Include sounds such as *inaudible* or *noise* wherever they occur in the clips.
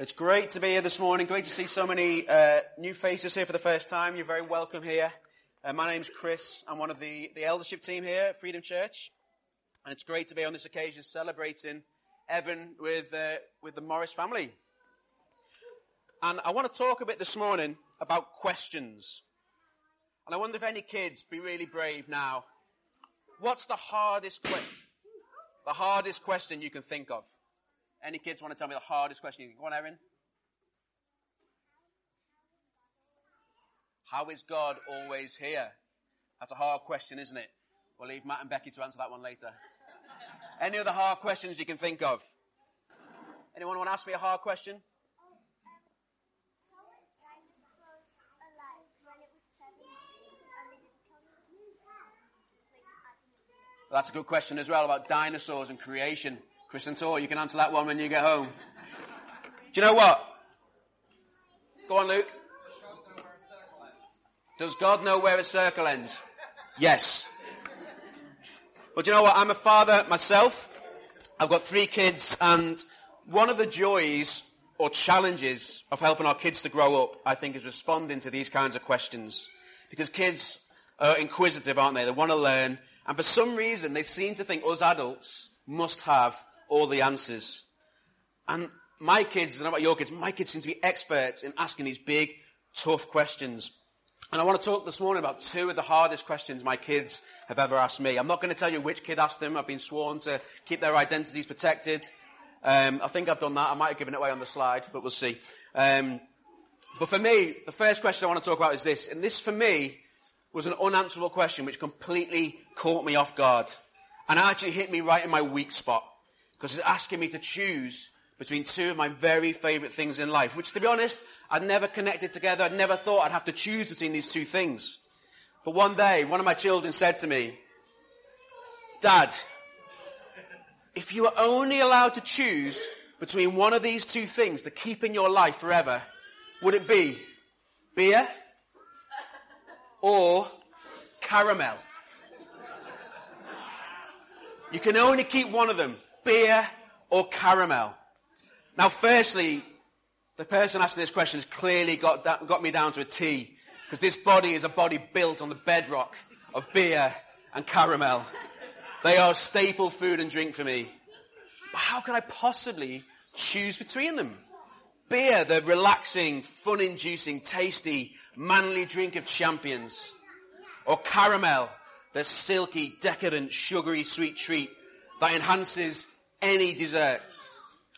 It's great to be here this morning. Great to see so many uh, new faces here for the first time. You're very welcome here. Uh, my name's Chris. I'm one of the, the eldership team here at Freedom Church. And it's great to be on this occasion celebrating Evan with, uh, with the Morris family. And I want to talk a bit this morning about questions. And I wonder if any kids be really brave now. What's the hardest question? The hardest question you can think of? Any kids want to tell me the hardest question? You can? Go on, Erin. How is God always here? That's a hard question, isn't it? We'll leave Matt and Becky to answer that one later. *laughs* Any other hard questions you can think of? Anyone want to ask me a hard question? That's a good question as well about dinosaurs and creation. Chris and Tor, you can answer that one when you get home. Do you know what? Go on, Luke. Does God know where a circle ends? Yes. But you know what? I'm a father myself. I've got three kids and one of the joys or challenges of helping our kids to grow up, I think, is responding to these kinds of questions. Because kids are inquisitive, aren't they? They want to learn. And for some reason, they seem to think us adults must have all the answers. And my kids, and about your kids, my kids seem to be experts in asking these big, tough questions. And I want to talk this morning about two of the hardest questions my kids have ever asked me. I'm not going to tell you which kid asked them. I've been sworn to keep their identities protected. Um, I think I've done that. I might have given it away on the slide, but we'll see. Um, but for me, the first question I want to talk about is this. And this, for me, was an unanswerable question which completely caught me off guard. And actually hit me right in my weak spot. Because it's asking me to choose between two of my very favourite things in life, which to be honest, I'd never connected together. I'd never thought I'd have to choose between these two things. But one day, one of my children said to me, Dad, if you were only allowed to choose between one of these two things to keep in your life forever, would it be beer or caramel? You can only keep one of them beer or caramel? Now, firstly, the person asking this question has clearly got, got me down to a T, because this body is a body built on the bedrock of beer and caramel. They are staple food and drink for me. But how can I possibly choose between them? Beer, the relaxing, fun-inducing, tasty, manly drink of champions. Or caramel, the silky, decadent, sugary sweet treat that enhances any dessert.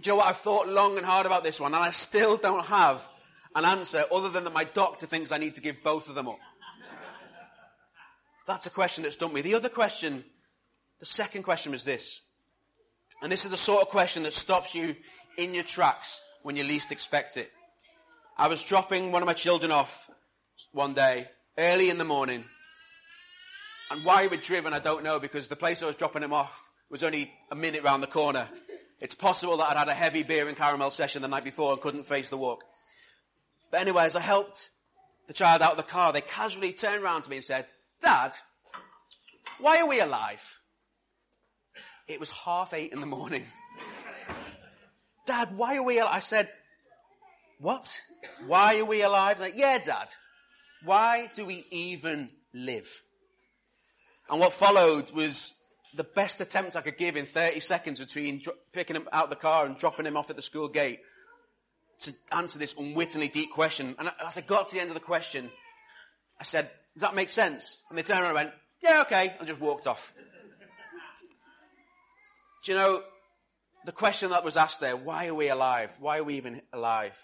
Do you know what? I've thought long and hard about this one and I still don't have an answer other than that my doctor thinks I need to give both of them up. That's a question that stumped me. The other question, the second question was this. And this is the sort of question that stops you in your tracks when you least expect it. I was dropping one of my children off one day, early in the morning. And why we'd driven, I don't know, because the place I was dropping him off was only a minute round the corner. It's possible that I'd had a heavy beer and caramel session the night before and couldn't face the walk. But anyway, as I helped the child out of the car, they casually turned round to me and said, Dad, why are we alive? It was half eight in the morning. *laughs* Dad, why are we alive? I said, what? Why are we alive? Like, yeah, Dad. Why do we even live? And what followed was the best attempt I could give in 30 seconds between dro- picking him out of the car and dropping him off at the school gate to answer this unwittingly deep question. And as I got to the end of the question, I said, does that make sense? And they turned around and went, yeah, okay, and just walked off. Do you know, the question that was asked there, why are we alive? Why are we even alive?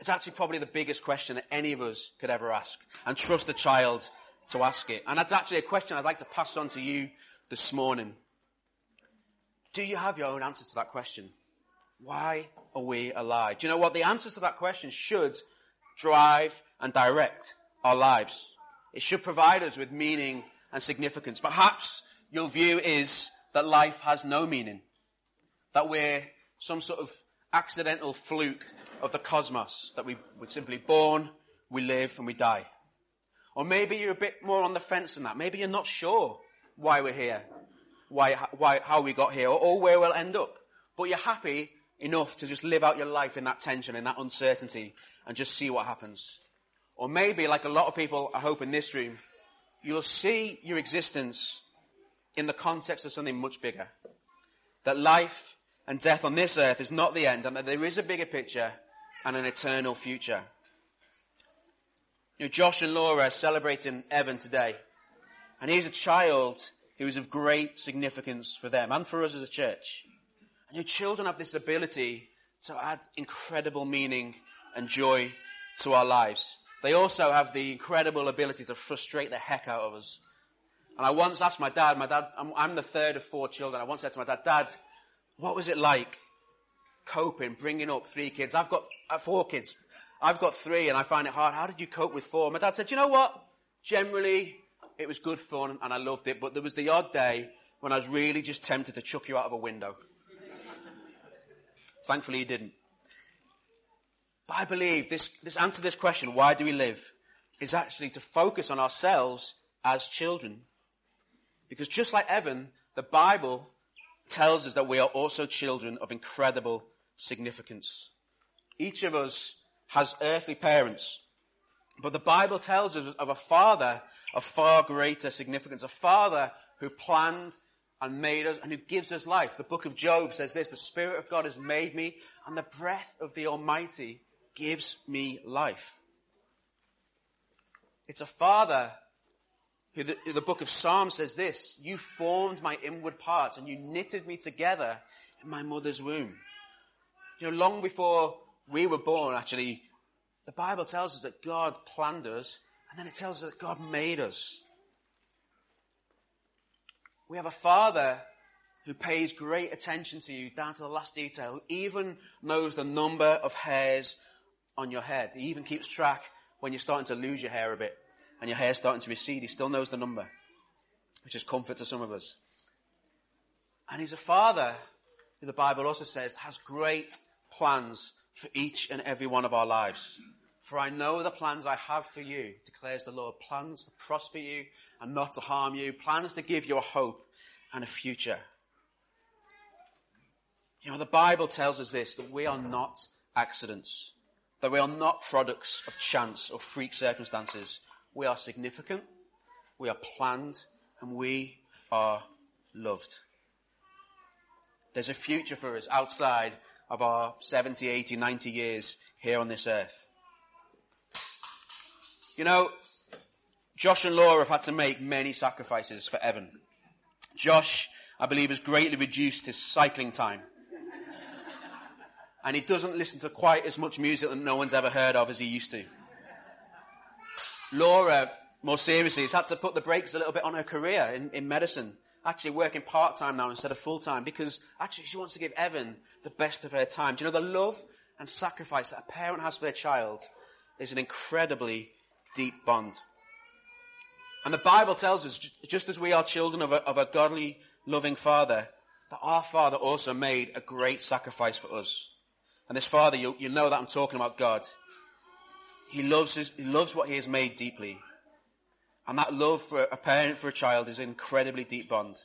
It's actually probably the biggest question that any of us could ever ask. And trust the child to ask it. And that's actually a question I'd like to pass on to you this morning. Do you have your own answer to that question? Why are we alive? Do you know what? The answers to that question should drive and direct our lives. It should provide us with meaning and significance. Perhaps your view is that life has no meaning. That we're some sort of accidental fluke of the cosmos. That we, we're simply born, we live, and we die. Or maybe you're a bit more on the fence than that. Maybe you're not sure why we're here, why, why, how we got here, or, or where we'll end up. But you're happy enough to just live out your life in that tension, in that uncertainty, and just see what happens. Or maybe, like a lot of people I hope in this room, you'll see your existence in the context of something much bigger. That life and death on this earth is not the end, and that there is a bigger picture and an eternal future. You know, Josh and Laura are celebrating Evan today. And he's a child who is of great significance for them and for us as a church. And your children have this ability to add incredible meaning and joy to our lives. They also have the incredible ability to frustrate the heck out of us. And I once asked my dad, my dad, I'm, I'm the third of four children. I once said to my dad, Dad, what was it like coping, bringing up three kids? I've got have four kids. I've got three and I find it hard. How did you cope with four? My dad said, you know what? Generally, it was good fun and I loved it, but there was the odd day when I was really just tempted to chuck you out of a window. *laughs* Thankfully, he didn't. But I believe this, this answer to this question, why do we live, is actually to focus on ourselves as children. Because just like Evan, the Bible tells us that we are also children of incredible significance. Each of us has earthly parents, but the Bible tells us of a father of far greater significance, a father who planned and made us and who gives us life. The book of Job says this, the Spirit of God has made me and the breath of the Almighty gives me life. It's a father who the, the book of Psalms says this, you formed my inward parts and you knitted me together in my mother's womb. You know, long before we were born, actually, the Bible tells us that God planned us and then it tells us that God made us. We have a father who pays great attention to you down to the last detail, who even knows the number of hairs on your head. He even keeps track when you're starting to lose your hair a bit and your hair's starting to recede. He still knows the number, which is comfort to some of us. And he's a father who the Bible also says has great plans for each and every one of our lives. For I know the plans I have for you, declares the Lord. Plans to prosper you and not to harm you. Plans to give you a hope and a future. You know, the Bible tells us this, that we are not accidents. That we are not products of chance or freak circumstances. We are significant. We are planned and we are loved. There's a future for us outside of our 70, 80, 90 years here on this earth. You know, Josh and Laura have had to make many sacrifices for Evan. Josh, I believe, has greatly reduced his cycling time. And he doesn't listen to quite as much music that no one's ever heard of as he used to. Laura, more seriously, has had to put the brakes a little bit on her career in, in medicine. Actually working part-time now instead of full-time because actually she wants to give Evan the best of her time. Do you know the love and sacrifice that a parent has for their child is an incredibly deep bond. And the Bible tells us, just as we are children of a, of a godly, loving Father, that our Father also made a great sacrifice for us. And this Father, you, you know that I'm talking about God. He loves his, he loves what he has made deeply. And that love for a parent for a child is an incredibly deep bond.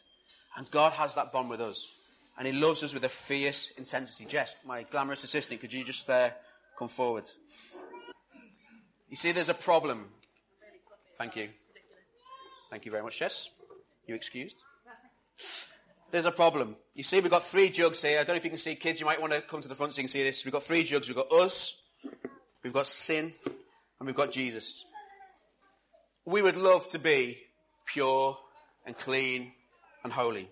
And God has that bond with us. And he loves us with a fierce intensity. Jess, my glamorous assistant, could you just uh, come forward? You see, there's a problem. Thank you. Thank you very much, Jess. You excused? There's a problem. You see, we've got three jugs here. I don't know if you can see kids. You might want to come to the front so you can see this. We've got three jugs. We've got us, we've got sin, and we've got Jesus. We would love to be pure and clean and holy.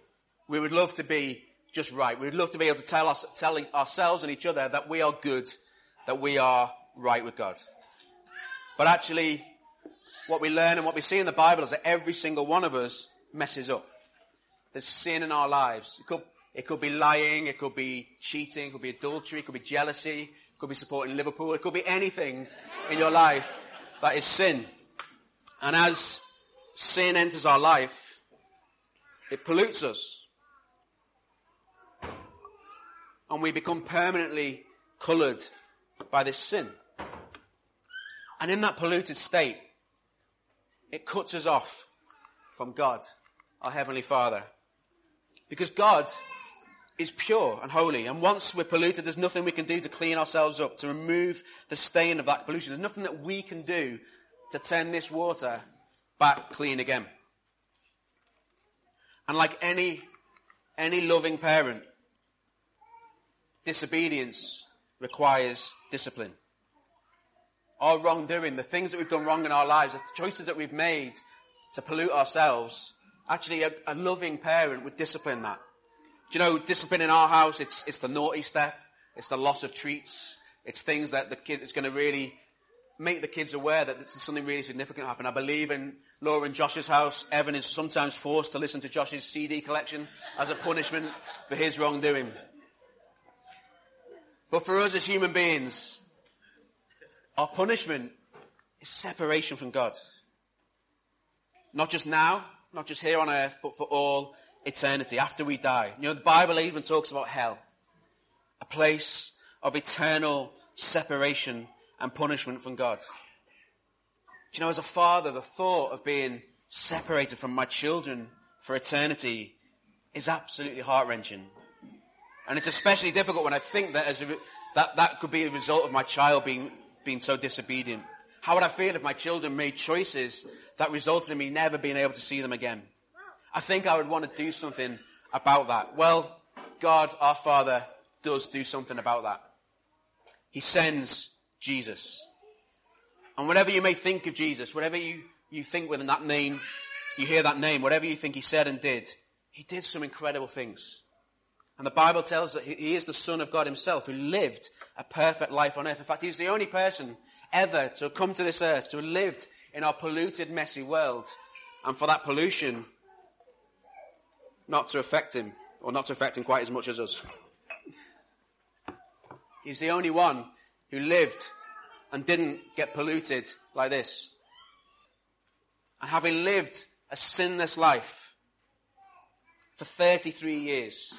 We would love to be just right. We would love to be able to tell, us, tell ourselves and each other that we are good, that we are right with God. But actually, what we learn and what we see in the Bible is that every single one of us messes up. There's sin in our lives. It could, it could be lying, it could be cheating, it could be adultery, it could be jealousy, it could be supporting Liverpool, it could be anything in your life that is sin. And as sin enters our life, it pollutes us. And we become permanently coloured by this sin. And in that polluted state, it cuts us off from God, our Heavenly Father. Because God is pure and holy. And once we're polluted, there's nothing we can do to clean ourselves up, to remove the stain of that pollution. There's nothing that we can do to turn this water back clean again. And like any, any loving parent, disobedience requires discipline. Our wrongdoing, the things that we've done wrong in our lives, the choices that we've made to pollute ourselves, actually a, a loving parent would discipline that. Do you know, discipline in our house, it's, it's the naughty step, it's the loss of treats, it's things that the kid is going to really make the kids aware that something really significant happened. I believe in Laura and Josh's house. Evan is sometimes forced to listen to Josh's CD collection as a punishment for his wrongdoing. But for us as human beings, our punishment is separation from God. Not just now, not just here on earth, but for all eternity, after we die. You know, the Bible even talks about hell. A place of eternal separation and punishment from God. Do you know, as a father, the thought of being separated from my children for eternity is absolutely heart wrenching. And it's especially difficult when I think that as a, that, that could be a result of my child being, being so disobedient. How would I feel if my children made choices that resulted in me never being able to see them again? I think I would want to do something about that. Well, God, our Father, does do something about that. He sends Jesus. And whatever you may think of Jesus, whatever you, you think within that name, you hear that name, whatever you think he said and did, he did some incredible things. And the Bible tells us that he is the Son of God himself who lived a perfect life on earth. In fact, he's the only person ever to come to this earth, to have lived in our polluted, messy world, and for that pollution not to affect him, or not to affect him quite as much as us. He's the only one who lived and didn't get polluted like this. And having lived a sinless life for 33 years,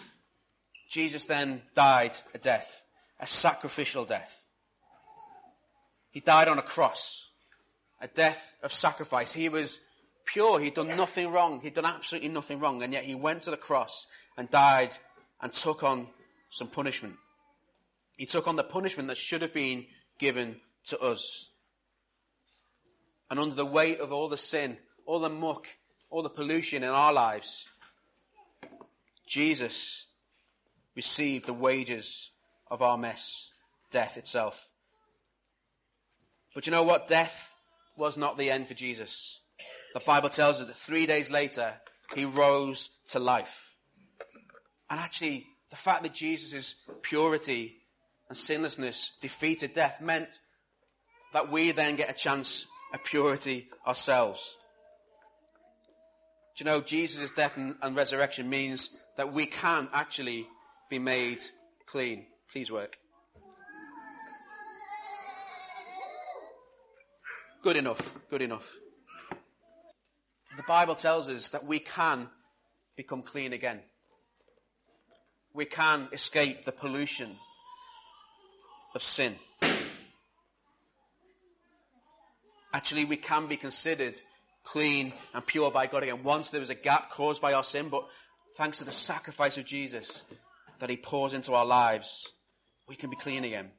Jesus then died a death, a sacrificial death. He died on a cross, a death of sacrifice. He was pure. He'd done nothing wrong. He'd done absolutely nothing wrong. And yet he went to the cross and died and took on some punishment. He took on the punishment that should have been given to us. And under the weight of all the sin, all the muck, all the pollution in our lives, Jesus received the wages of our mess, death itself. But you know what? Death was not the end for Jesus. The Bible tells us that three days later, he rose to life. And actually, the fact that Jesus' purity and sinlessness defeated death meant that we then get a chance at purity ourselves. Do you know, Jesus' death and, and resurrection means that we can actually be made clean. Please work. Good enough. Good enough. The Bible tells us that we can become clean again. We can escape the pollution of sin. Actually, we can be considered clean and pure by God again. Once there was a gap caused by our sin, but thanks to the sacrifice of Jesus that he pours into our lives, we can be clean again.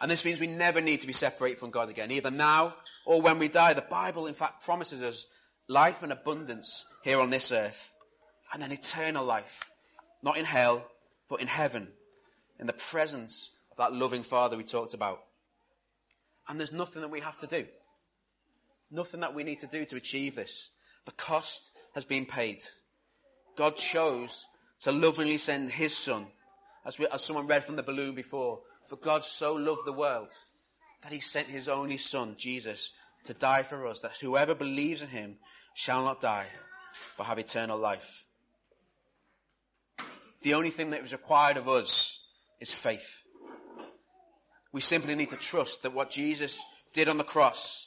And this means we never need to be separated from God again, either now or when we die. The Bible, in fact, promises us life and abundance here on this earth, and then eternal life, not in hell, but in heaven, in the presence of that loving Father we talked about. And there's nothing that we have to do. Nothing that we need to do to achieve this. The cost has been paid. God chose to lovingly send His Son, as, we, as someone read from the balloon before, for God so loved the world that He sent His only Son, Jesus, to die for us, that whoever believes in Him shall not die, but have eternal life. The only thing that is required of us is faith. We simply need to trust that what Jesus did on the cross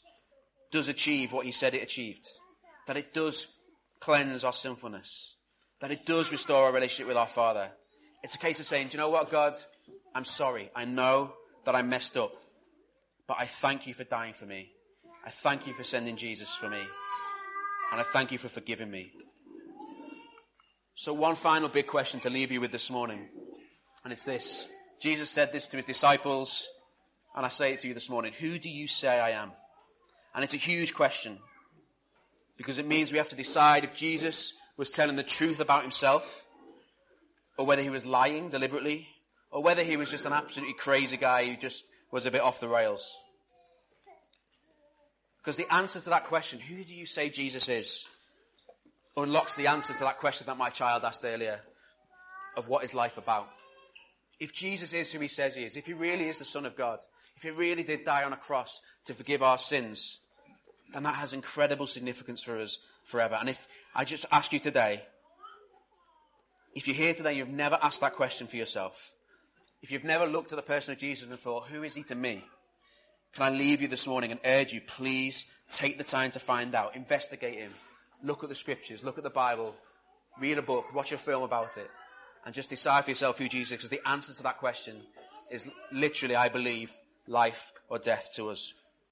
does achieve what he said it achieved. That it does cleanse our sinfulness. That it does restore our relationship with our Father. It's a case of saying, do you know what, God? I'm sorry. I know that I messed up. But I thank you for dying for me. I thank you for sending Jesus for me. And I thank you for forgiving me. So one final big question to leave you with this morning. And it's this. Jesus said this to his disciples, and I say it to you this morning. Who do you say I am? And it's a huge question. Because it means we have to decide if Jesus was telling the truth about himself, or whether he was lying deliberately, or whether he was just an absolutely crazy guy who just was a bit off the rails. Because the answer to that question, who do you say Jesus is, unlocks the answer to that question that my child asked earlier of what is life about. If Jesus is who he says he is, if he really is the Son of God, if he really did die on a cross to forgive our sins, then that has incredible significance for us forever. And if I just ask you today, if you're here today, you've never asked that question for yourself. If you've never looked at the person of Jesus and thought, who is he to me? Can I leave you this morning and urge you, please take the time to find out, investigate him, look at the scriptures, look at the Bible, read a book, watch a film about it, and just decide for yourself who Jesus is. Because the answer to that question is literally, I believe, life or death to us.